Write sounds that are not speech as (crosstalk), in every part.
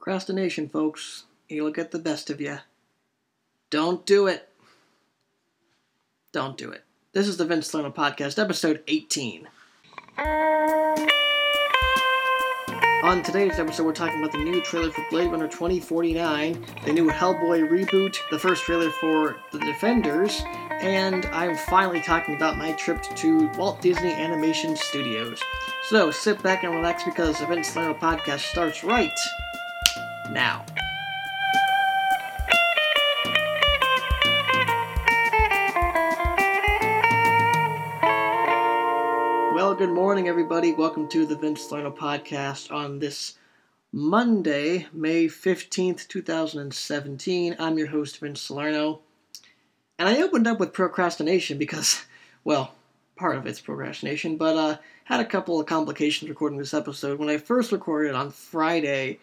Procrastination, folks. It'll get the best of you. Don't do it. Don't do it. This is the Vince Salerno Podcast, episode 18. On today's episode, we're talking about the new trailer for Blade Runner 2049, the new Hellboy reboot, the first trailer for The Defenders, and I'm finally talking about my trip to Walt Disney Animation Studios. So sit back and relax because the Vince Salerno Podcast starts right now. Well, good morning, everybody. Welcome to the Vince Salerno podcast on this Monday, May 15th, 2017. I'm your host, Vince Salerno. And I opened up with procrastination because, (laughs) well, part of it's procrastination, but uh, had a couple of complications recording this episode. When I first recorded on Friday,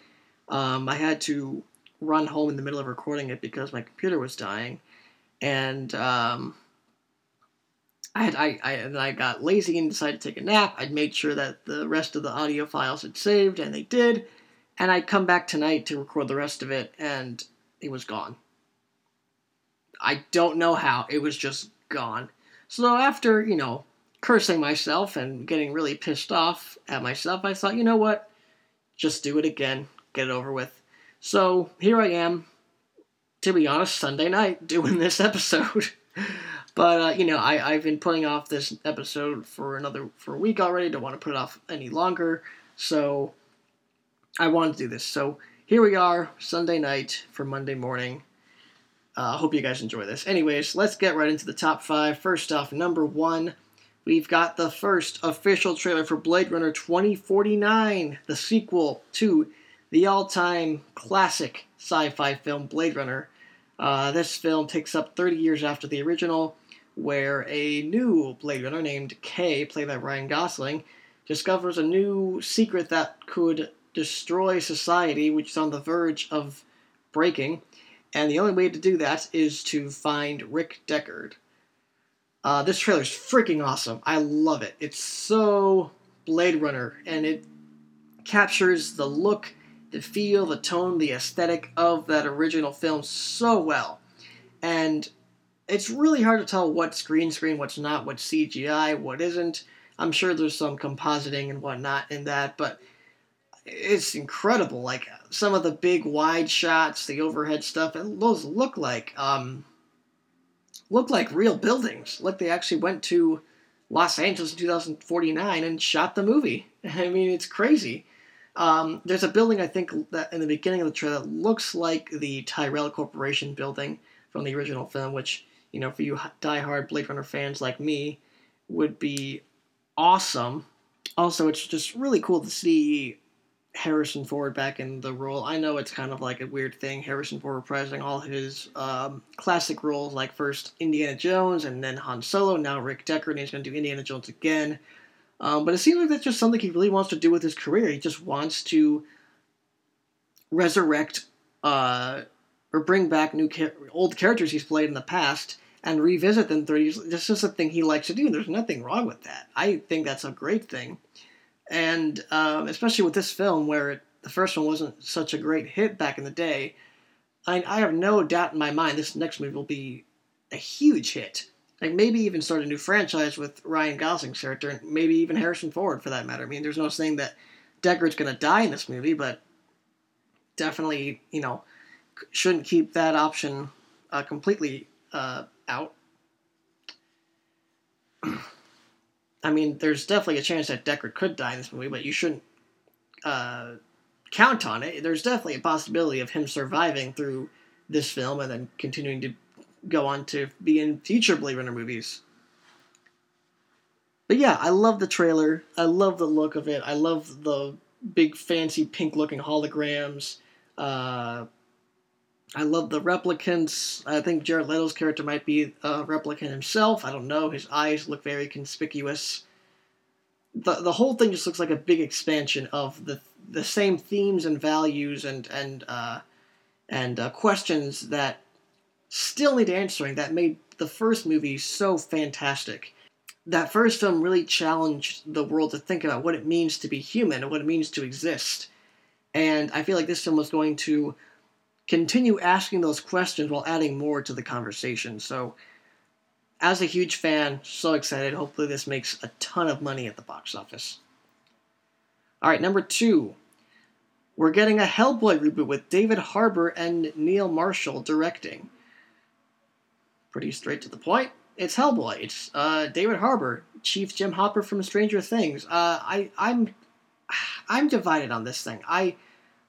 um, I had to run home in the middle of recording it because my computer was dying. And um, I had I, I and I got lazy and decided to take a nap. I'd made sure that the rest of the audio files had saved, and they did. And I'd come back tonight to record the rest of it, and it was gone. I don't know how. It was just gone. So after, you know, cursing myself and getting really pissed off at myself, I thought, you know what? Just do it again. Get it over with. So here I am, to be honest, Sunday night (laughs) doing this episode. (laughs) But uh, you know, I I've been putting off this episode for another for a week already. Don't want to put it off any longer. So I wanted to do this. So here we are, Sunday night for Monday morning. Uh, I hope you guys enjoy this. Anyways, let's get right into the top five. First off, number one, we've got the first official trailer for Blade Runner 2049, the sequel to the all-time classic sci-fi film Blade Runner. Uh, this film takes up 30 years after the original where a new Blade Runner named K, played by Ryan Gosling, discovers a new secret that could destroy society, which is on the verge of breaking. And the only way to do that is to find Rick Deckard. Uh, this trailer is freaking awesome. I love it. It's so Blade Runner, and it captures the look, the feel, the tone, the aesthetic of that original film so well. And it's really hard to tell what's green screen, what's not, what's CGI, what isn't. I'm sure there's some compositing and whatnot in that, but it's incredible. Like some of the big wide shots, the overhead stuff, and those look like um, look like real buildings. Like they actually went to Los Angeles in 2049 and shot the movie. (laughs) I mean, it's crazy. Um, there's a building I think that in the beginning of the trailer looks like the Tyrell Corporation building from the original film, which you know, for you die-hard Blade Runner fans like me, would be awesome. Also, it's just really cool to see Harrison Ford back in the role. I know it's kind of like a weird thing, Harrison Ford reprising all his um, classic roles, like first Indiana Jones and then Han Solo, now Rick Deckard, and he's going to do Indiana Jones again. Um, but it seems like that's just something he really wants to do with his career. He just wants to resurrect uh, or bring back new old characters he's played in the past and revisit them 30 years. This is a thing he likes to do. There's nothing wrong with that. I think that's a great thing. And um, especially with this film, where it, the first one wasn't such a great hit back in the day, I, I have no doubt in my mind this next movie will be a huge hit. Like maybe even start a new franchise with Ryan Gosling's character, and maybe even Harrison Ford for that matter. I mean, there's no saying that Deckard's going to die in this movie, but definitely, you know, shouldn't keep that option uh, completely uh, out. (clears throat) I mean, there's definitely a chance that Deckard could die in this movie, but you shouldn't uh, count on it. There's definitely a possibility of him surviving through this film and then continuing to go on to be in future Blade Runner movies. But yeah, I love the trailer. I love the look of it. I love the big fancy pink looking holograms. Uh, I love the replicants. I think Jared Leto's character might be a replicant himself. I don't know. His eyes look very conspicuous. The the whole thing just looks like a big expansion of the the same themes and values and and uh, and uh, questions that still need answering that made the first movie so fantastic. That first film really challenged the world to think about what it means to be human and what it means to exist And I feel like this film was going to continue asking those questions while adding more to the conversation. So, as a huge fan, so excited. Hopefully, this makes a ton of money at the box office. All right, number two. We're getting a Hellboy reboot with David Harbour and Neil Marshall directing. Pretty straight to the point. It's Hellboy. It's uh, David Harbour, Chief Jim Hopper from Stranger Things. Uh, I, I'm, I'm divided on this thing. I,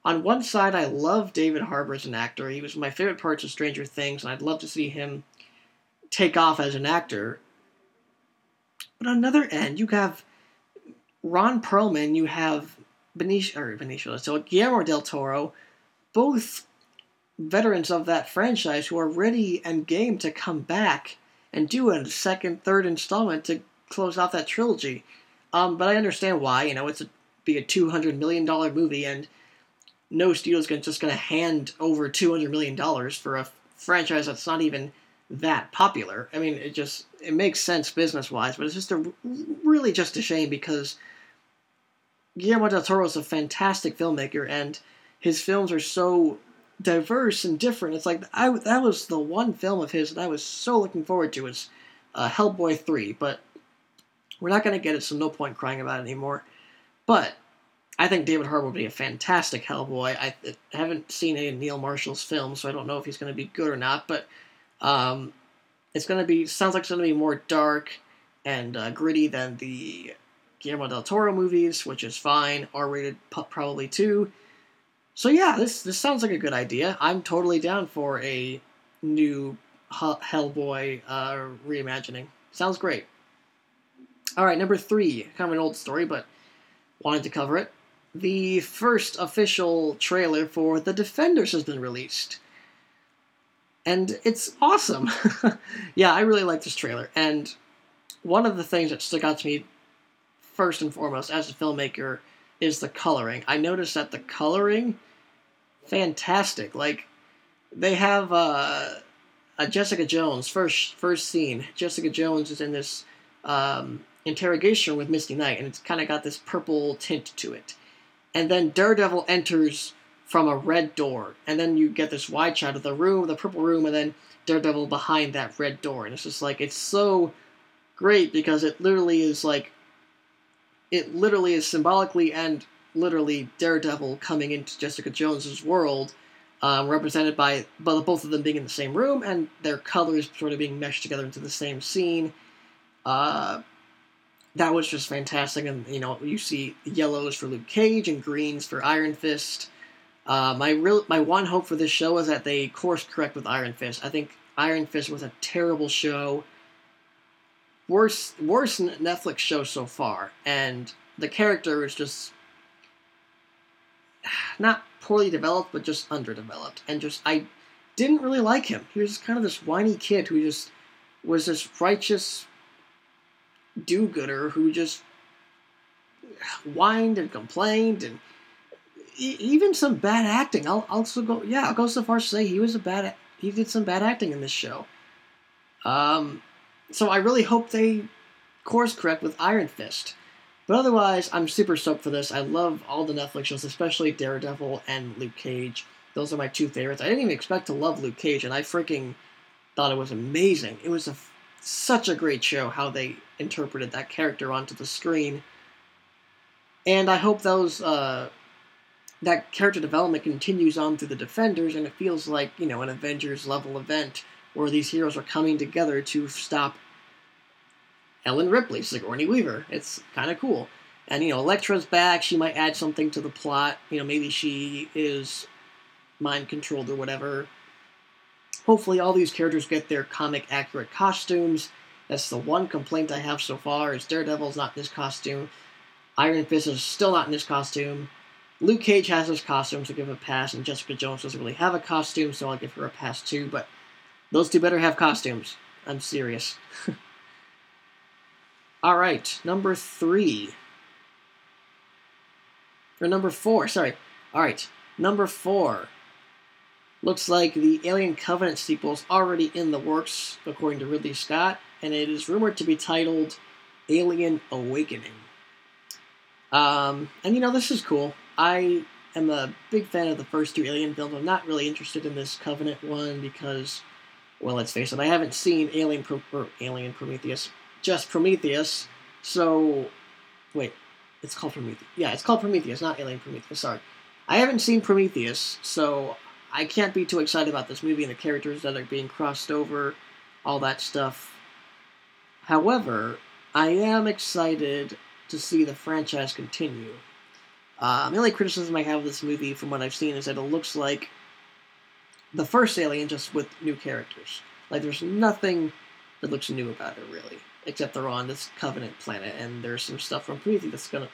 on one side, I love David Harbour as an actor. He was my favorite parts of Stranger Things, and I'd love to see him take off as an actor. But on another end, you have Ron Perlman, you have Benicio, or Benicio, Guillermo del Toro, both veterans of that franchise who are ready and game to come back and do a second, third installment to close off that trilogy. Um, but I understand why. You know, it's a be a two hundred million dollar movie, and no studio's gonna, just going to hand over two hundred million dollars for a franchise that's not even that popular. I mean, it just it makes sense business wise, but it's just a really just a shame because Guillermo del Toro is a fantastic filmmaker, and his films are so diverse and different. It's like I that was the one film of his that I was so looking forward to was uh, Hellboy three, but we're not going to get it, so no point crying about it anymore. But I think David Harbour would be a fantastic Hellboy. I, haven't seen any Neil Marshall's films, so I don't know if he's going to be good or not. But um, it's going to be sounds like it's going to be more dark and uh, gritty than the Guillermo del Toro movies, which is fine. R rated probably too. So yeah, this this sounds like a good idea. I'm totally down for a new Hellboy uh, reimagining. Sounds great. All right, number three, kind of an old story, but wanted to cover it. The first official trailer for The Defenders has been released. And it's awesome. (laughs) yeah, I really like this trailer. And one of the things that stuck out to me first and foremost as a filmmaker is the coloring. I noticed that the coloring fantastic. Like they have uh, a Jessica Jones first first scene. Jessica Jones is in this um, interrogation with Misty Knight, and it's kind of got this purple tint to it. And then Daredevil enters from a red door, and then you get this wide shot of the room, the purple room, and then Daredevil behind that red door, and it's just like it's so great because it literally is like it literally is symbolically and literally Daredevil coming into Jessica Jones's world, um, represented by both of them being in the same room and their colors sort of being meshed together into the same scene. Uh, that was just fantastic, and you know you see yellows for Luke Cage and greens for Iron Fist. Uh, my real my one hope for this show is that they course correct with Iron Fist. I think Iron Fist was a terrible show, worst worst Netflix show so far, and the character is just (sighs) not poorly developed, but just underdeveloped. And just, I didn't really like him. He was kind of this whiny kid who just was this righteous do gooder who just whined and complained and even some bad acting. I'll also go, yeah, I'll go so far as to say he was a bad, he did some bad acting in this show. Um, so I really hope they course correct with Iron Fist. But otherwise, I'm super stoked for this. I love all the Netflix shows, especially Daredevil and Luke Cage. Those are my two favorites. I didn't even expect to love Luke Cage, and I freaking thought it was amazing. It was a, such a great show how they interpreted that character onto the screen. And I hope those uh, that character development continues on through the Defenders, and it feels like you know an Avengers level event where these heroes are coming together to stop Ellen Ripley, Sigourney Weaver. It's kind of cool. And, you know, Elektra's back. She might add something to the plot. You know, maybe she is mind controlled or whatever. Hopefully, all these characters get their comic accurate costumes. That's the one complaint I have so far is Daredevil's not in his costume. Iron Fist is still not in his costume. Luke Cage has his costume, so give him a pass, and Jessica Jones doesn't really have a costume, so I'll give her a pass too, but those two better have costumes. I'm serious. (laughs) All right, number three. Or number four, sorry. All right, number four. Looks like the Alien Covenant sequel is already in the works, according to Ridley Scott, and it is rumored to be titled Alien Awakening. Um, and you know, this is cool. I am a big fan of the first two Alien films. I'm not really interested in this Covenant one because, well, let's face it, I haven't seen Alien Pro- Alien Prometheus, just Prometheus. So, wait, it's called Prometheus. Yeah, it's called Prometheus, not Alien Prometheus. Sorry, I haven't seen Prometheus, so I can't be too excited about this movie and the characters that are being crossed over, all that stuff. However, I am excited to see the franchise continue. Uh, the only criticism I have of this movie, from what I've seen, is that it looks like the first Alien, just with new characters. Like, there's nothing that looks new about it, really, except they're on this Covenant planet, and there's some stuff from Prometheus that's gonna,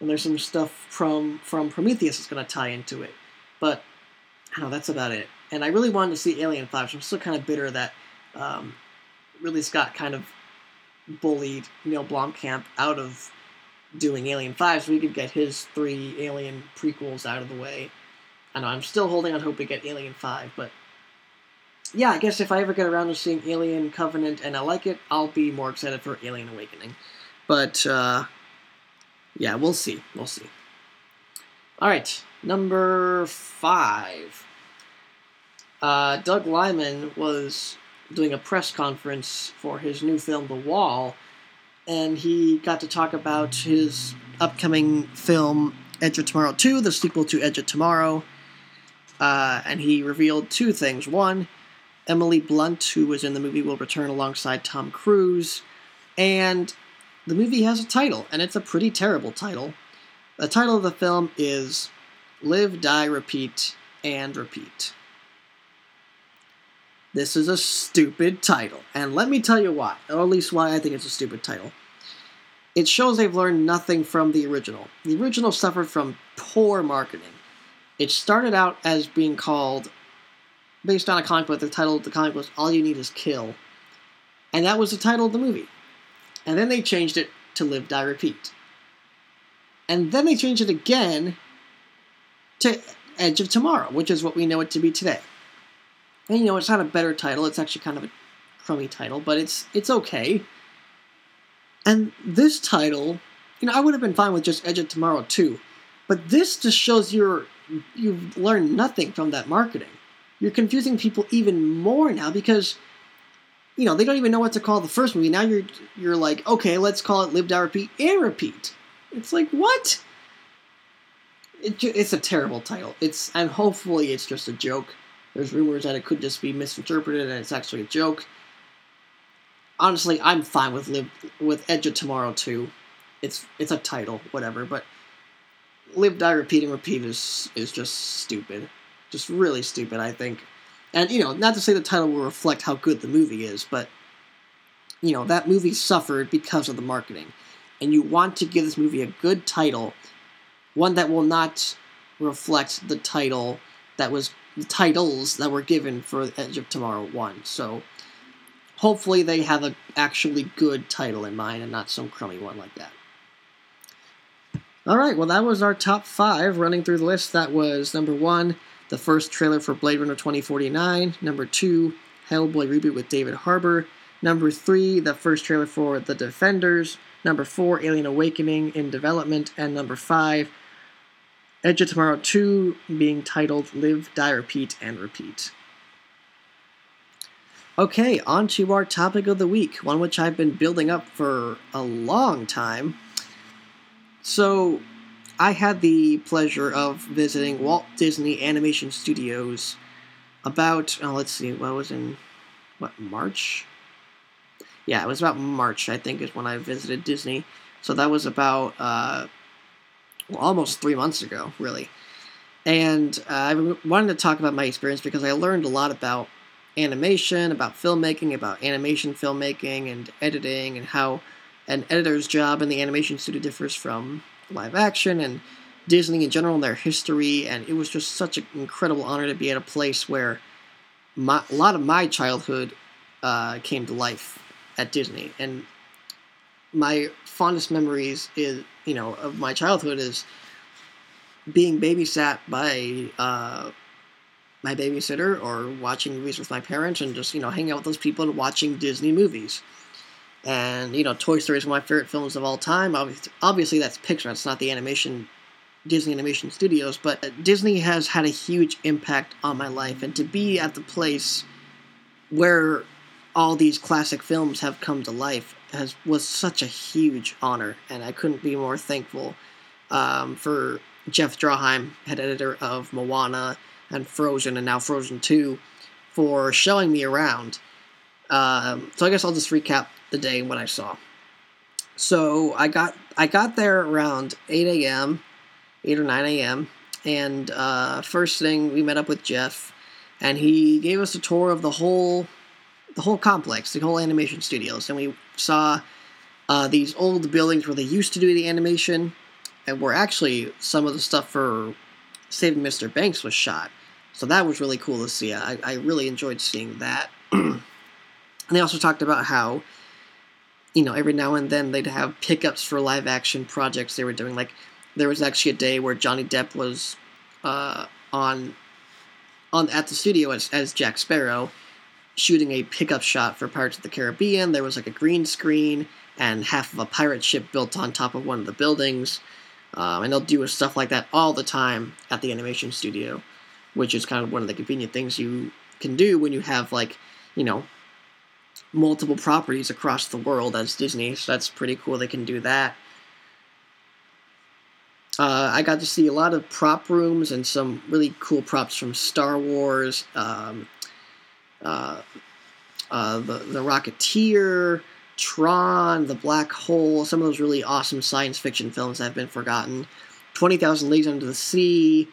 and there's some stuff from from Prometheus that's gonna tie into it. But I know, that's about it. And I really wanted to see Alien Five, so I'm still kind of bitter that um, Ridley Scott kind of bullied Neil Blomkamp out of doing Alien 5 so he could get his three Alien prequels out of the way. I know, I'm still holding on hope we get Alien 5, but yeah, I guess if I ever get around to seeing Alien Covenant and I like it, I'll be more excited for Alien Awakening. But, uh, yeah, we'll see. We'll see. Alright, number five. Uh, Doug Liman was doing a press conference for his new film, The Wall, and he got to talk about his upcoming film, Edge of Tomorrow 2, the sequel to Edge of Tomorrow. Uh, and he revealed two things. One, Emily Blunt, who was in the movie, will return alongside Tom Cruise. And the movie has a title, and it's a pretty terrible title. The title of the film is Live, Die, Repeat, and Repeat. This is a stupid title, and let me tell you why, or at least why I think it's a stupid title. It shows they've learned nothing from the original. The original suffered from poor marketing. It started out as being called, based on a comic book, the title of the comic was All You Need Is Kill. And that was the title of the movie. And then they changed it to Live, Die, Repeat. And then they changed it again to Edge of Tomorrow, which is what we know it to be today. And you know, it's not a better title. It's actually kind of a crummy title, but it's it's okay. And this title, you know, I would have been fine with just Edge of Tomorrow too, but this just shows you're you've learned nothing from that marketing. You're confusing people even more now because you know they don't even know what to call the first movie. Now you're you're like, okay, let's call it Live, Die, Repeat, and Repeat. It's like what? It, it's a terrible title. It's and hopefully it's just a joke there's rumors that it could just be misinterpreted and it's actually a joke. Honestly, I'm fine with Live with Edge of Tomorrow too. It's it's a title, whatever, but Live Die Repeat and Repeat is is just stupid. Just really stupid, I think. And you know, not to say the title will reflect how good the movie is, but you know, that movie suffered because of the marketing. And you want to give this movie a good title, one that will not reflect the title that was the titles that were given for Edge of Tomorrow 1. So hopefully they have an actually good title in mind and not some crummy one like that. All right, well, that was our top five running through the list. That was number one, the first trailer for Blade Runner 2049. Number two, Hellboy reboot with David Harbour. Number three, the first trailer for The Defenders. Number four, Alien Awakening in development. And number five, Edge of Tomorrow 2 being titled Live, Die, Repeat, and Repeat. Okay, on to our topic of the week, one which I've been building up for a long time. So, I had the pleasure of visiting Walt Disney Animation Studios about, oh, let's see, what was in, what, March? Yeah, it was about March, I think, is when I visited Disney. So that was about uh, well, almost three months ago, really. And uh, I wanted to talk about my experience because I learned a lot about animation, about filmmaking, about animation filmmaking and editing, and how an editor's job in the animation studio differs from live action and Disney in general and their history. And it was just such an incredible honor to be at a place where my, a lot of my childhood uh, came to life at Disney. And my fondest memories is you know of my childhood is being babysat by uh, my babysitter or watching movies with my parents and just you know hanging out with those people and watching Disney movies. And you know, Toy Story is one of my favorite films of all time. Obviously, that's Pixar. It's not the animation Disney Animation Studios, but Disney has had a huge impact on my life, and to be at the place where all these classic films have come to life has was such a huge honor, and I couldn't be more thankful um, for Jeff Draheim, head editor of Moana and Frozen, and now Frozen Two, for showing me around. Um, so I guess I'll just recap the day what I saw. So I got I got there around 8 a.m., 8 or 9 a.m., and uh, first thing we met up with Jeff, and he gave us a tour of the whole the whole complex, the whole animation studios, and we saw uh, these old buildings where they used to do the animation, and where actually some of the stuff for Saving Mr. Banks was shot. So that was really cool to see. I, I really enjoyed seeing that. (clears throat) and they also talked about how, you know, every now and then they'd have pickups for live action projects they were doing. Like, there was actually a day where Johnny Depp was uh, on on at the studio as, as Jack Sparrow, shooting a pickup shot for Pirates of the Caribbean. There was like a green screen and half of a pirate ship built on top of one of the buildings. Um, and they'll do stuff like that all the time at the animation studio, which is kind of one of the convenient things you can do when you have like, you know, multiple properties across the world as Disney. So that's pretty cool. They can do that. Uh, I got to see a lot of prop rooms and some really cool props from Star Wars, um, uh, uh, the the Rocketeer, Tron, The Black Hole, some of those really awesome science fiction films that have been forgotten. 20,000 Leagues Under the Sea,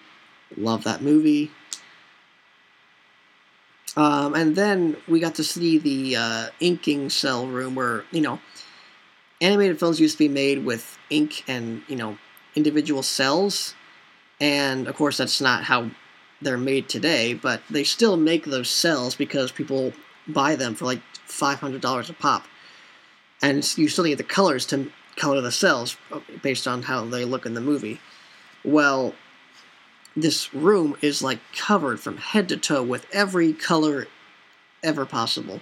love that movie. Um, and then we got to see the uh, inking cell room where, you know, animated films used to be made with ink and, you know, individual cells. And of course, that's not how they're made today, but they still make those cells because people buy them for like $500 a pop and you still need the colors to color the cells based on how they look in the movie. Well, this room is like covered from head to toe with every color ever possible.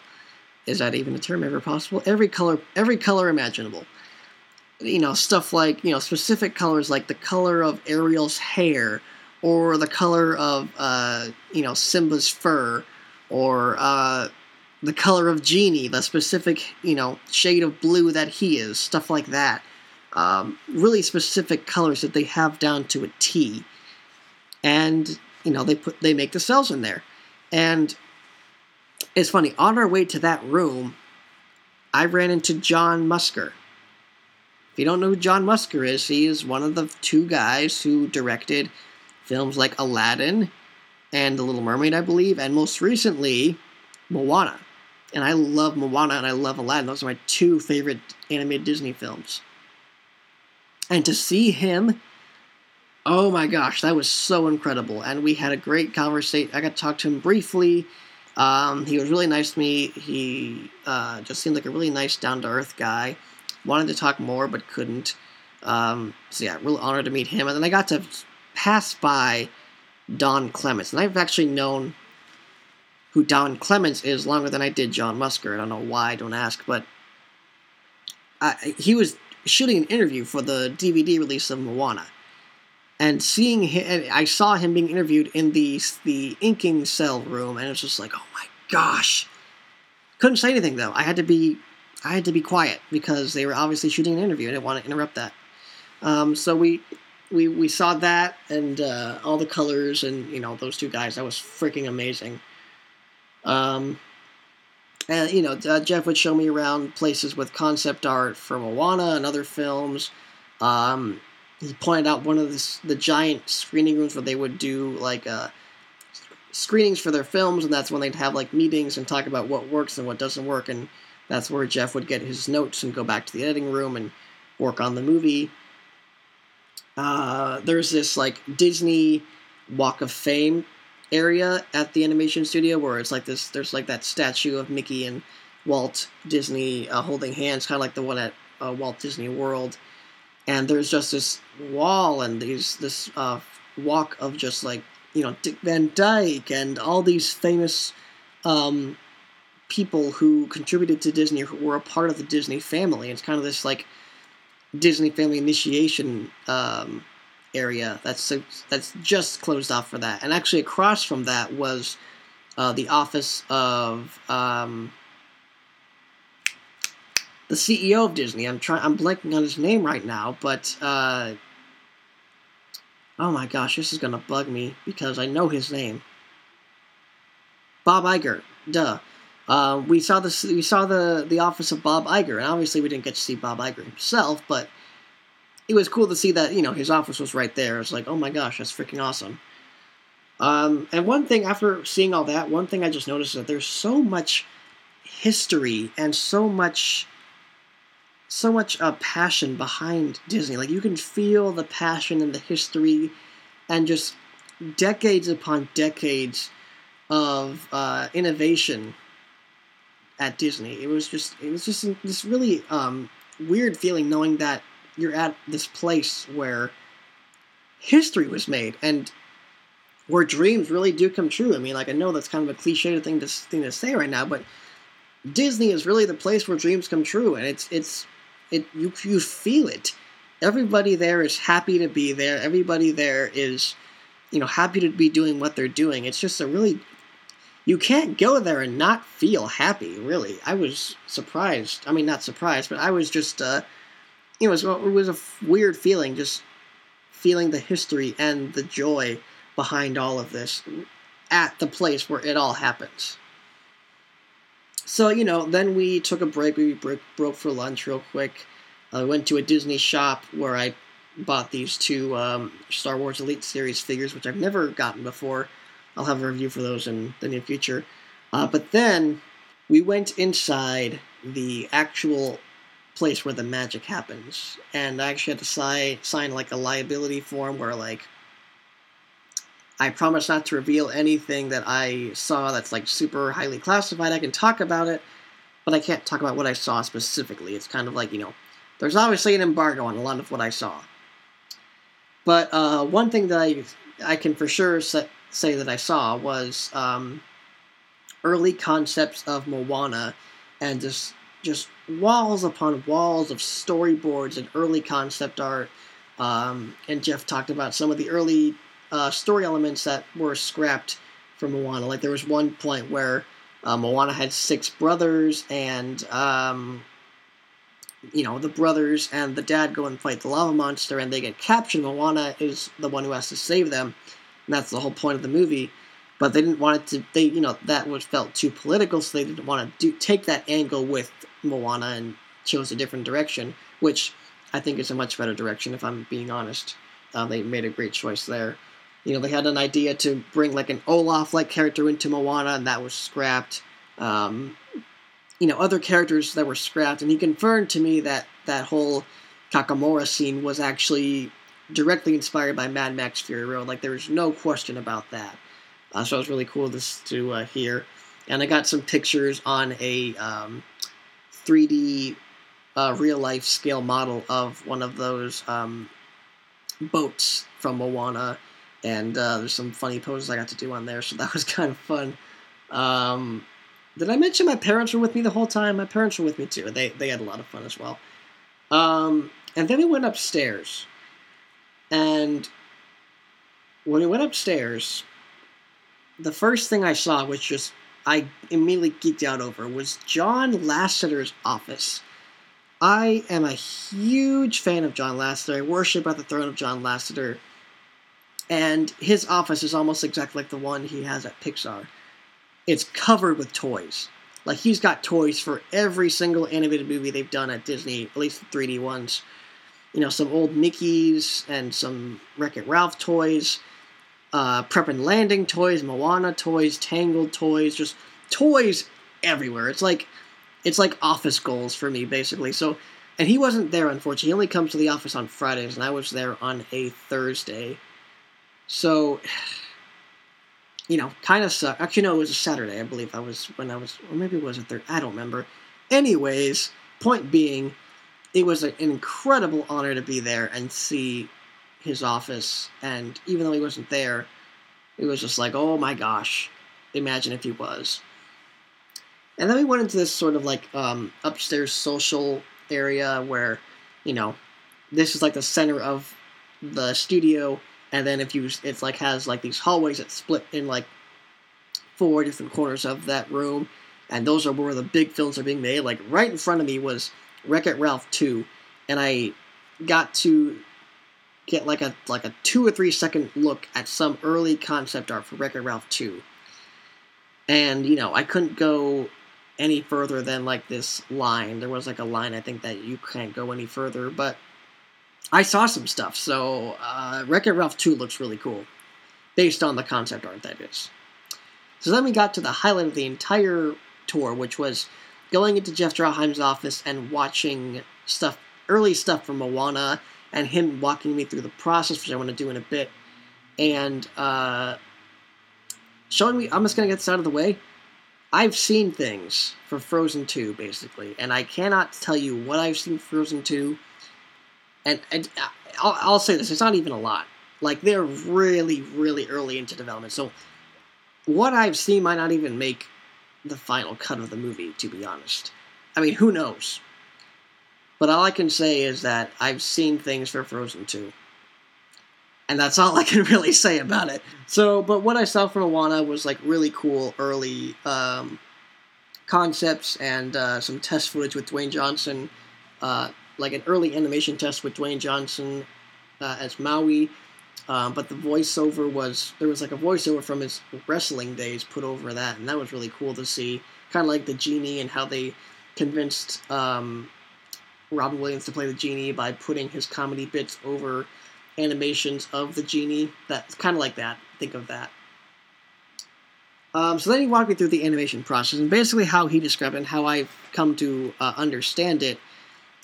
Is that even a term ever possible? Every color every color imaginable. You know, stuff like, you know, specific colors like the color of Ariel's hair or the color of uh, you know, Simba's fur or uh the color of Genie, the specific, you know, shade of blue that he is, stuff like that. Um, really specific colors that they have down to a T. And, you know, they put they make the cells in there. And it's funny, on our way to that room, I ran into John Musker. If you don't know who John Musker is, he is one of the two guys who directed films like Aladdin and The Little Mermaid, I believe, and most recently, Moana and I love Moana and I love Aladdin. Those are my two favorite animated Disney films. And to see him, oh my gosh, that was so incredible. And we had a great conversation. I got to talk to him briefly. Um, he was really nice to me. He uh, just seemed like a really nice, down to earth guy. Wanted to talk more, but couldn't. Um, so yeah, real honored to meet him. And then I got to pass by Don Clements, and I've actually known who Don Clements is longer than I did John Musker. I don't know why, don't ask, but I, he was shooting an interview for the DVD release of Moana. And seeing him, I saw him being interviewed in the the inking cell room, and it was just like, oh my gosh! Couldn't say anything though. I had to be, I had to be quiet because they were obviously shooting an interview. I didn't want to interrupt that. Um, so we we we saw that and uh, all the colors and you know those two guys. That was freaking amazing. Um, and you know, uh, Jeff would show me around places with concept art for Moana and other films. Um, he pointed out one of the, the, giant screening rooms where they would do like uh, screenings for their films, and that's when they'd have like meetings and talk about what works and what doesn't work. And that's where Jeff would get his notes and go back to the editing room and work on the movie. Uh, there's this like Disney Walk of Fame area at the animation studio where it's like this there's like that statue of mickey and walt disney uh, holding hands kind of like the one at uh, walt disney world and there's just this wall and these this uh, walk of just like you know dick van dyke and all these famous um, people who contributed to disney who were a part of the disney family it's kind of this like disney family initiation um, area that's that's just closed off for that. And actually, across from that was uh, the office of um, the CEO of Disney. I'm trying. I'm blanking on his name right now, but uh, oh my gosh, this is gonna bug me because I know his name. Bob Iger. Duh. Uh, we saw the we saw the the office of Bob Iger, and obviously we didn't get to see Bob Iger himself, but it was cool to see that you know his office was right there. It's like, oh my gosh, that's freaking awesome. Um, and one thing after seeing all that, one thing I just noticed is that there's so much history and so much so much uh, passion behind Disney. Like you can feel the passion and the history, and just decades upon decades of uh, innovation at Disney. It was just it was just this really um, weird feeling knowing that you're at this place where history was made and where dreams really do come true. I mean, like I know that's kind of a cliche thing to thing to say right now, but Disney is really the place where dreams come true, and it's it's it you you feel it. Everybody there is happy to be there. Everybody there is, you know, happy to be doing what they're doing. It's just a really you can't go there and not feel happy. Really, I was surprised. I mean, not surprised, but I was just, uh, it was it was a weird feeling, just feeling the history and the joy behind all of this at the place where it all happens. So you know, then we took a break. We broke, broke for lunch real quick. I uh, went to a Disney shop where I bought these two um, Star Wars Elite Series figures, which I've never gotten before. I'll have a review for those in the near future. Uh, but then we went inside the actual place where the magic happens, and I actually had to sign sign like a liability form where like I promise not to reveal anything that I saw that's like super highly classified. I can talk about it, but I can't talk about what I saw specifically. It's kind of like you know, there's obviously an embargo on a lot of what I saw. But uh, one thing that I I can for sure say that I saw was um, early concepts of Moana, and just just walls upon walls of storyboards and early concept art. Um, and Jeff talked about some of the early uh, story elements that were scrapped from Moana. Like there was one point where uh, Moana had six brothers, and um, you know the brothers and the dad go and fight the lava monster, and they get captured. Moana is the one who has to save them and that's the whole point of the movie. But they didn't want it to. They you know that was felt too political, so they didn't want to do take that angle with Moana and chose a different direction, which I think is a much better direction. If I'm being honest, uh, they made a great choice there. You know, they had an idea to bring like an Olaf-like character into Moana, and that was scrapped. Um, you know, other characters that were scrapped, and he confirmed to me that that whole Kakamora scene was actually directly inspired by Mad Max Fury Road. Like there was no question about that. Uh, so it was really cool to, to uh, hear. And I got some pictures on a um, 3D uh, real life scale model of one of those um, boats from Moana. And uh, there's some funny poses I got to do on there, so (laughs) that was kind of fun. Um, did I mention my parents were with me the whole time? My parents were with me too. They, they had a lot of fun as well. Um, and then we went upstairs and when we went upstairs, the first thing I saw, which just I immediately geeked out over, was John Lasseter's office. I am a huge fan of John Lasseter. I worship at the throne of John Lasseter. And his office is almost exactly like the one he has at Pixar. It's covered with toys. Like he's got toys for every single animated movie they've done at Disney, at least the 3D ones you know, some old Mickey's and some Wreck It Ralph toys, uh, Prep and Landing toys, Moana toys, Tangled toys, just toys everywhere. It's like it's like office goals for me basically. So, and he wasn't there unfortunately. He only comes to the office on Fridays, and I was there on a Thursday. So, (sighs) you know, kind of sucked. Actually, no, it was a Saturday. I believe I was when I was, or maybe it was a third. I don't remember. Anyways, point being it was an incredible honor to be there and see his office. And even though he wasn't there, it was just like, oh my gosh, imagine if he was. And then we went into this sort of like um, upstairs social area where, you know, this is like the center of the studio, and then if you it's like has like these hallways that split in like four different corners of that room, and those are where the big films are being made. Like right in front of me was Wreck It Ralph two, and I got to get like a like a two or three second look at some early concept art for Wreck It Ralph two, and you know I couldn't go any further than like this line. There was like a line I think that you can't go any further, but I saw some stuff. So uh, Wreck It Ralph 2 looks really cool, based on the concept art that is. So then we got to the highlight of the entire tour, which was going into Jeff Draheim's office and watching stuff, early stuff from Moana, and him walking me through the process, which I want to do in a bit, and uh, showing me. I'm just gonna get this out of the way. I've seen things for Frozen 2, basically, and I cannot tell you what I've seen Frozen 2. And, and I'll, I'll say this, it's not even a lot. Like, they're really, really early into development. So, what I've seen might not even make the final cut of the movie, to be honest. I mean, who knows? But all I can say is that I've seen things for Frozen 2 and that's all I can (laughs) really say about it. So, but what I saw from Moana was like really cool early um, concepts and uh, some test footage with Dwayne Johnson, uh, like an early animation test with Dwayne Johnson uh, as Maui. Um, but the voiceover was there was like a voiceover from his wrestling days put over that, and that was really cool to see. Kind of like the genie and how they convinced um, Robin Williams to play the genie by putting his comedy bits over animations of the genie. That's kind of like that. Think of that. Um, so then he walked me through the animation process, and basically how he described it and how I've come to uh, understand it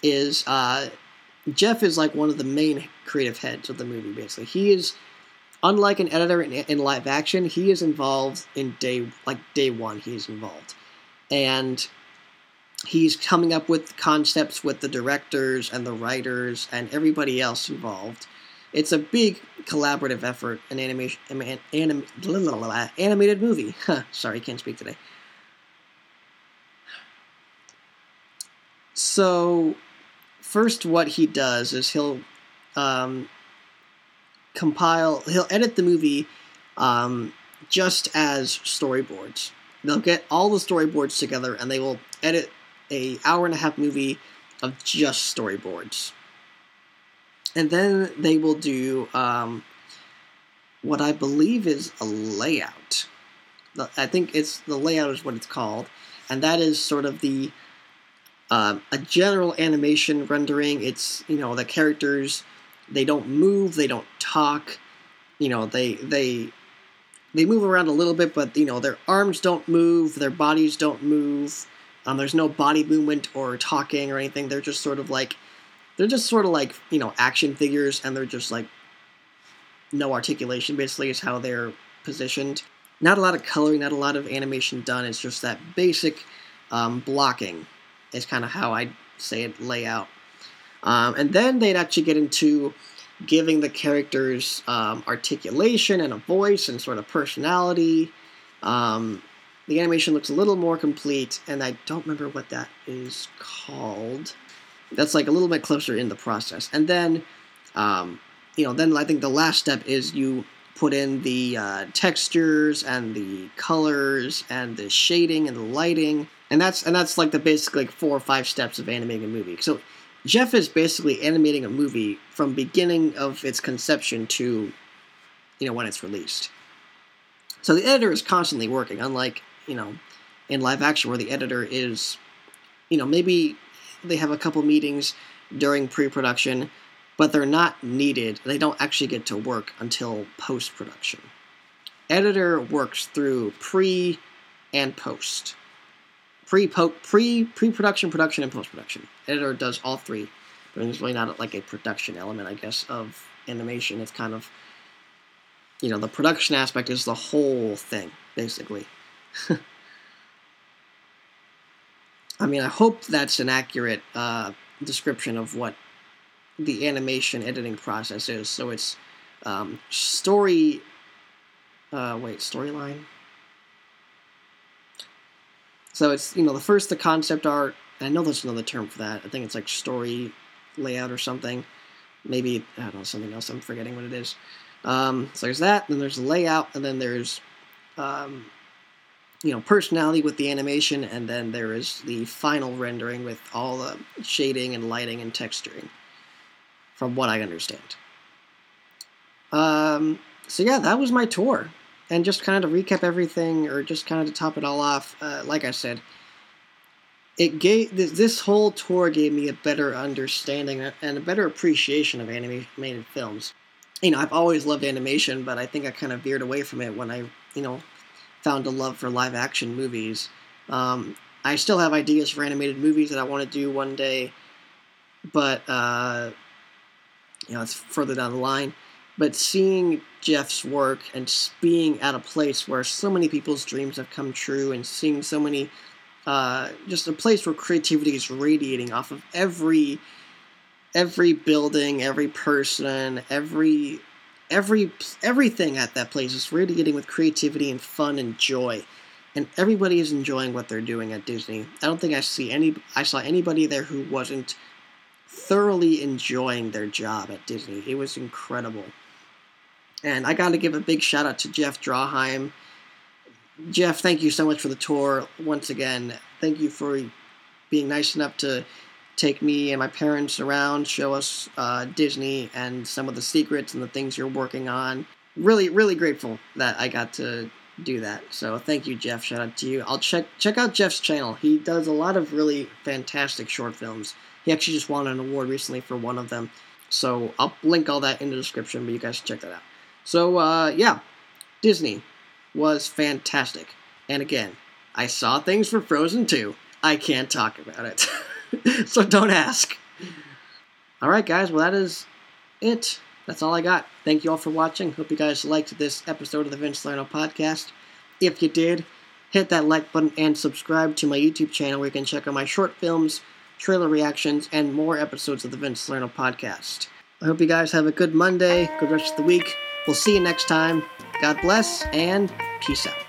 is uh, Jeff is like one of the main creative heads of the movie. Basically, he is unlike an editor in, in live action. He is involved in day like day one. He is involved, and he's coming up with concepts with the directors and the writers and everybody else involved it's a big collaborative effort, an animation, anim, anim, animated movie. (laughs) Sorry, can't speak today. So, first, what he does is he'll um, compile, he'll edit the movie um, just as storyboards. They'll get all the storyboards together and they will edit a hour and a half movie of just storyboards and then they will do um, what I believe is a layout. I think it's the layout is what it's called, and that is sort of the uh, a general animation rendering. It's you know the characters they don't move, they don't talk, you know they they they move around a little bit, but you know their arms don't move, their bodies don't move. Um, there's no body movement or talking or anything. They're just sort of like they're just sort of like you know action figures, and they're just like no articulation. Basically, is how they're positioned. Not a lot of coloring, not a lot of animation done. It's just that basic um, blocking is kind of how I say it layout. Um, and then they'd actually get into giving the characters um, articulation and a voice and sort of personality. Um, the animation looks a little more complete, and I don't remember what that is called that's like a little bit closer in the process. And then, um, you know, then I think the last step is you put in the uh, textures and the colors and the shading and the lighting, and that's and that's like the basic like four or five steps of animating a movie. So Jeff is basically animating a movie from beginning of its conception to, you know, when it's released. So the editor is constantly working, unlike you know, in live action where the editor is, you know, maybe they have a couple meetings during pre-production, but they're not needed. They don't actually get to work until post-production. Editor works through pre and post. Pre pre pre-production, production, and post-production. Editor does all three, but there's really not like a production element, I guess, of animation. It's kind of you know the production aspect is the whole thing basically. (laughs) I mean, I hope that's an accurate uh, description of what the animation editing process is. So it's um, story. Uh, wait, storyline. So it's you know the first the concept art. I know there's another term for that. I think it's like story layout or something. maybe I don't know something else. I'm forgetting what it is. Um, so there's that. Then there's the layout, and then there's um, you know personality with the animation, and then there is the final rendering with all the shading and lighting and texturing, from what I understand. Um, so yeah, that was my tour, and just kind of to recap everything, or just kind of to top it all off. Uh, like I said, it gave this this whole tour gave me a better understanding and a better appreciation of animated films. You know, I've always loved animation, but I think I kind of veered away from it when I, you know, found a love for live action movies. Um, I still have ideas for animated movies that I want to do one day, but uh, you know, it's further down the line. But seeing Jeff's work and being at a place where so many people's dreams have come true, and seeing so many uh, just a place where creativity is radiating off of every every building, every person, every every everything at that place is radiating with creativity and fun and joy. And everybody is enjoying what they're doing at Disney. I don't think I see any I saw anybody there who wasn't thoroughly enjoying their job at Disney. It was incredible. And I got to give a big shout out to Jeff Draheim Jeff, thank you so much for the tour once again. Thank you for being nice enough to take me and my parents around, show us uh, Disney and some of the secrets and the things you're working on. Really, really grateful that I got to do that. So thank you, Jeff. Shout out to you. I'll check check out Jeff's channel. He does a lot of really fantastic short films. He actually just won an award recently for one of them. So I'll link all that in the description, but you guys check that out. So uh, yeah, Disney was fantastic. And again, I saw things for Frozen 2. I can't talk about it. (laughs) so don't ask. All right, guys. Well, that is it. That's all I got. Thank you all for watching. Hope you guys liked this episode of the Vince Salerno podcast. If you did, hit that like button and subscribe to my YouTube channel where you can check out my short films, trailer reactions, and more episodes of the Vince Salerno podcast. I hope you guys have a good Monday, good rest of the week. We'll see you next time. God bless and peace out.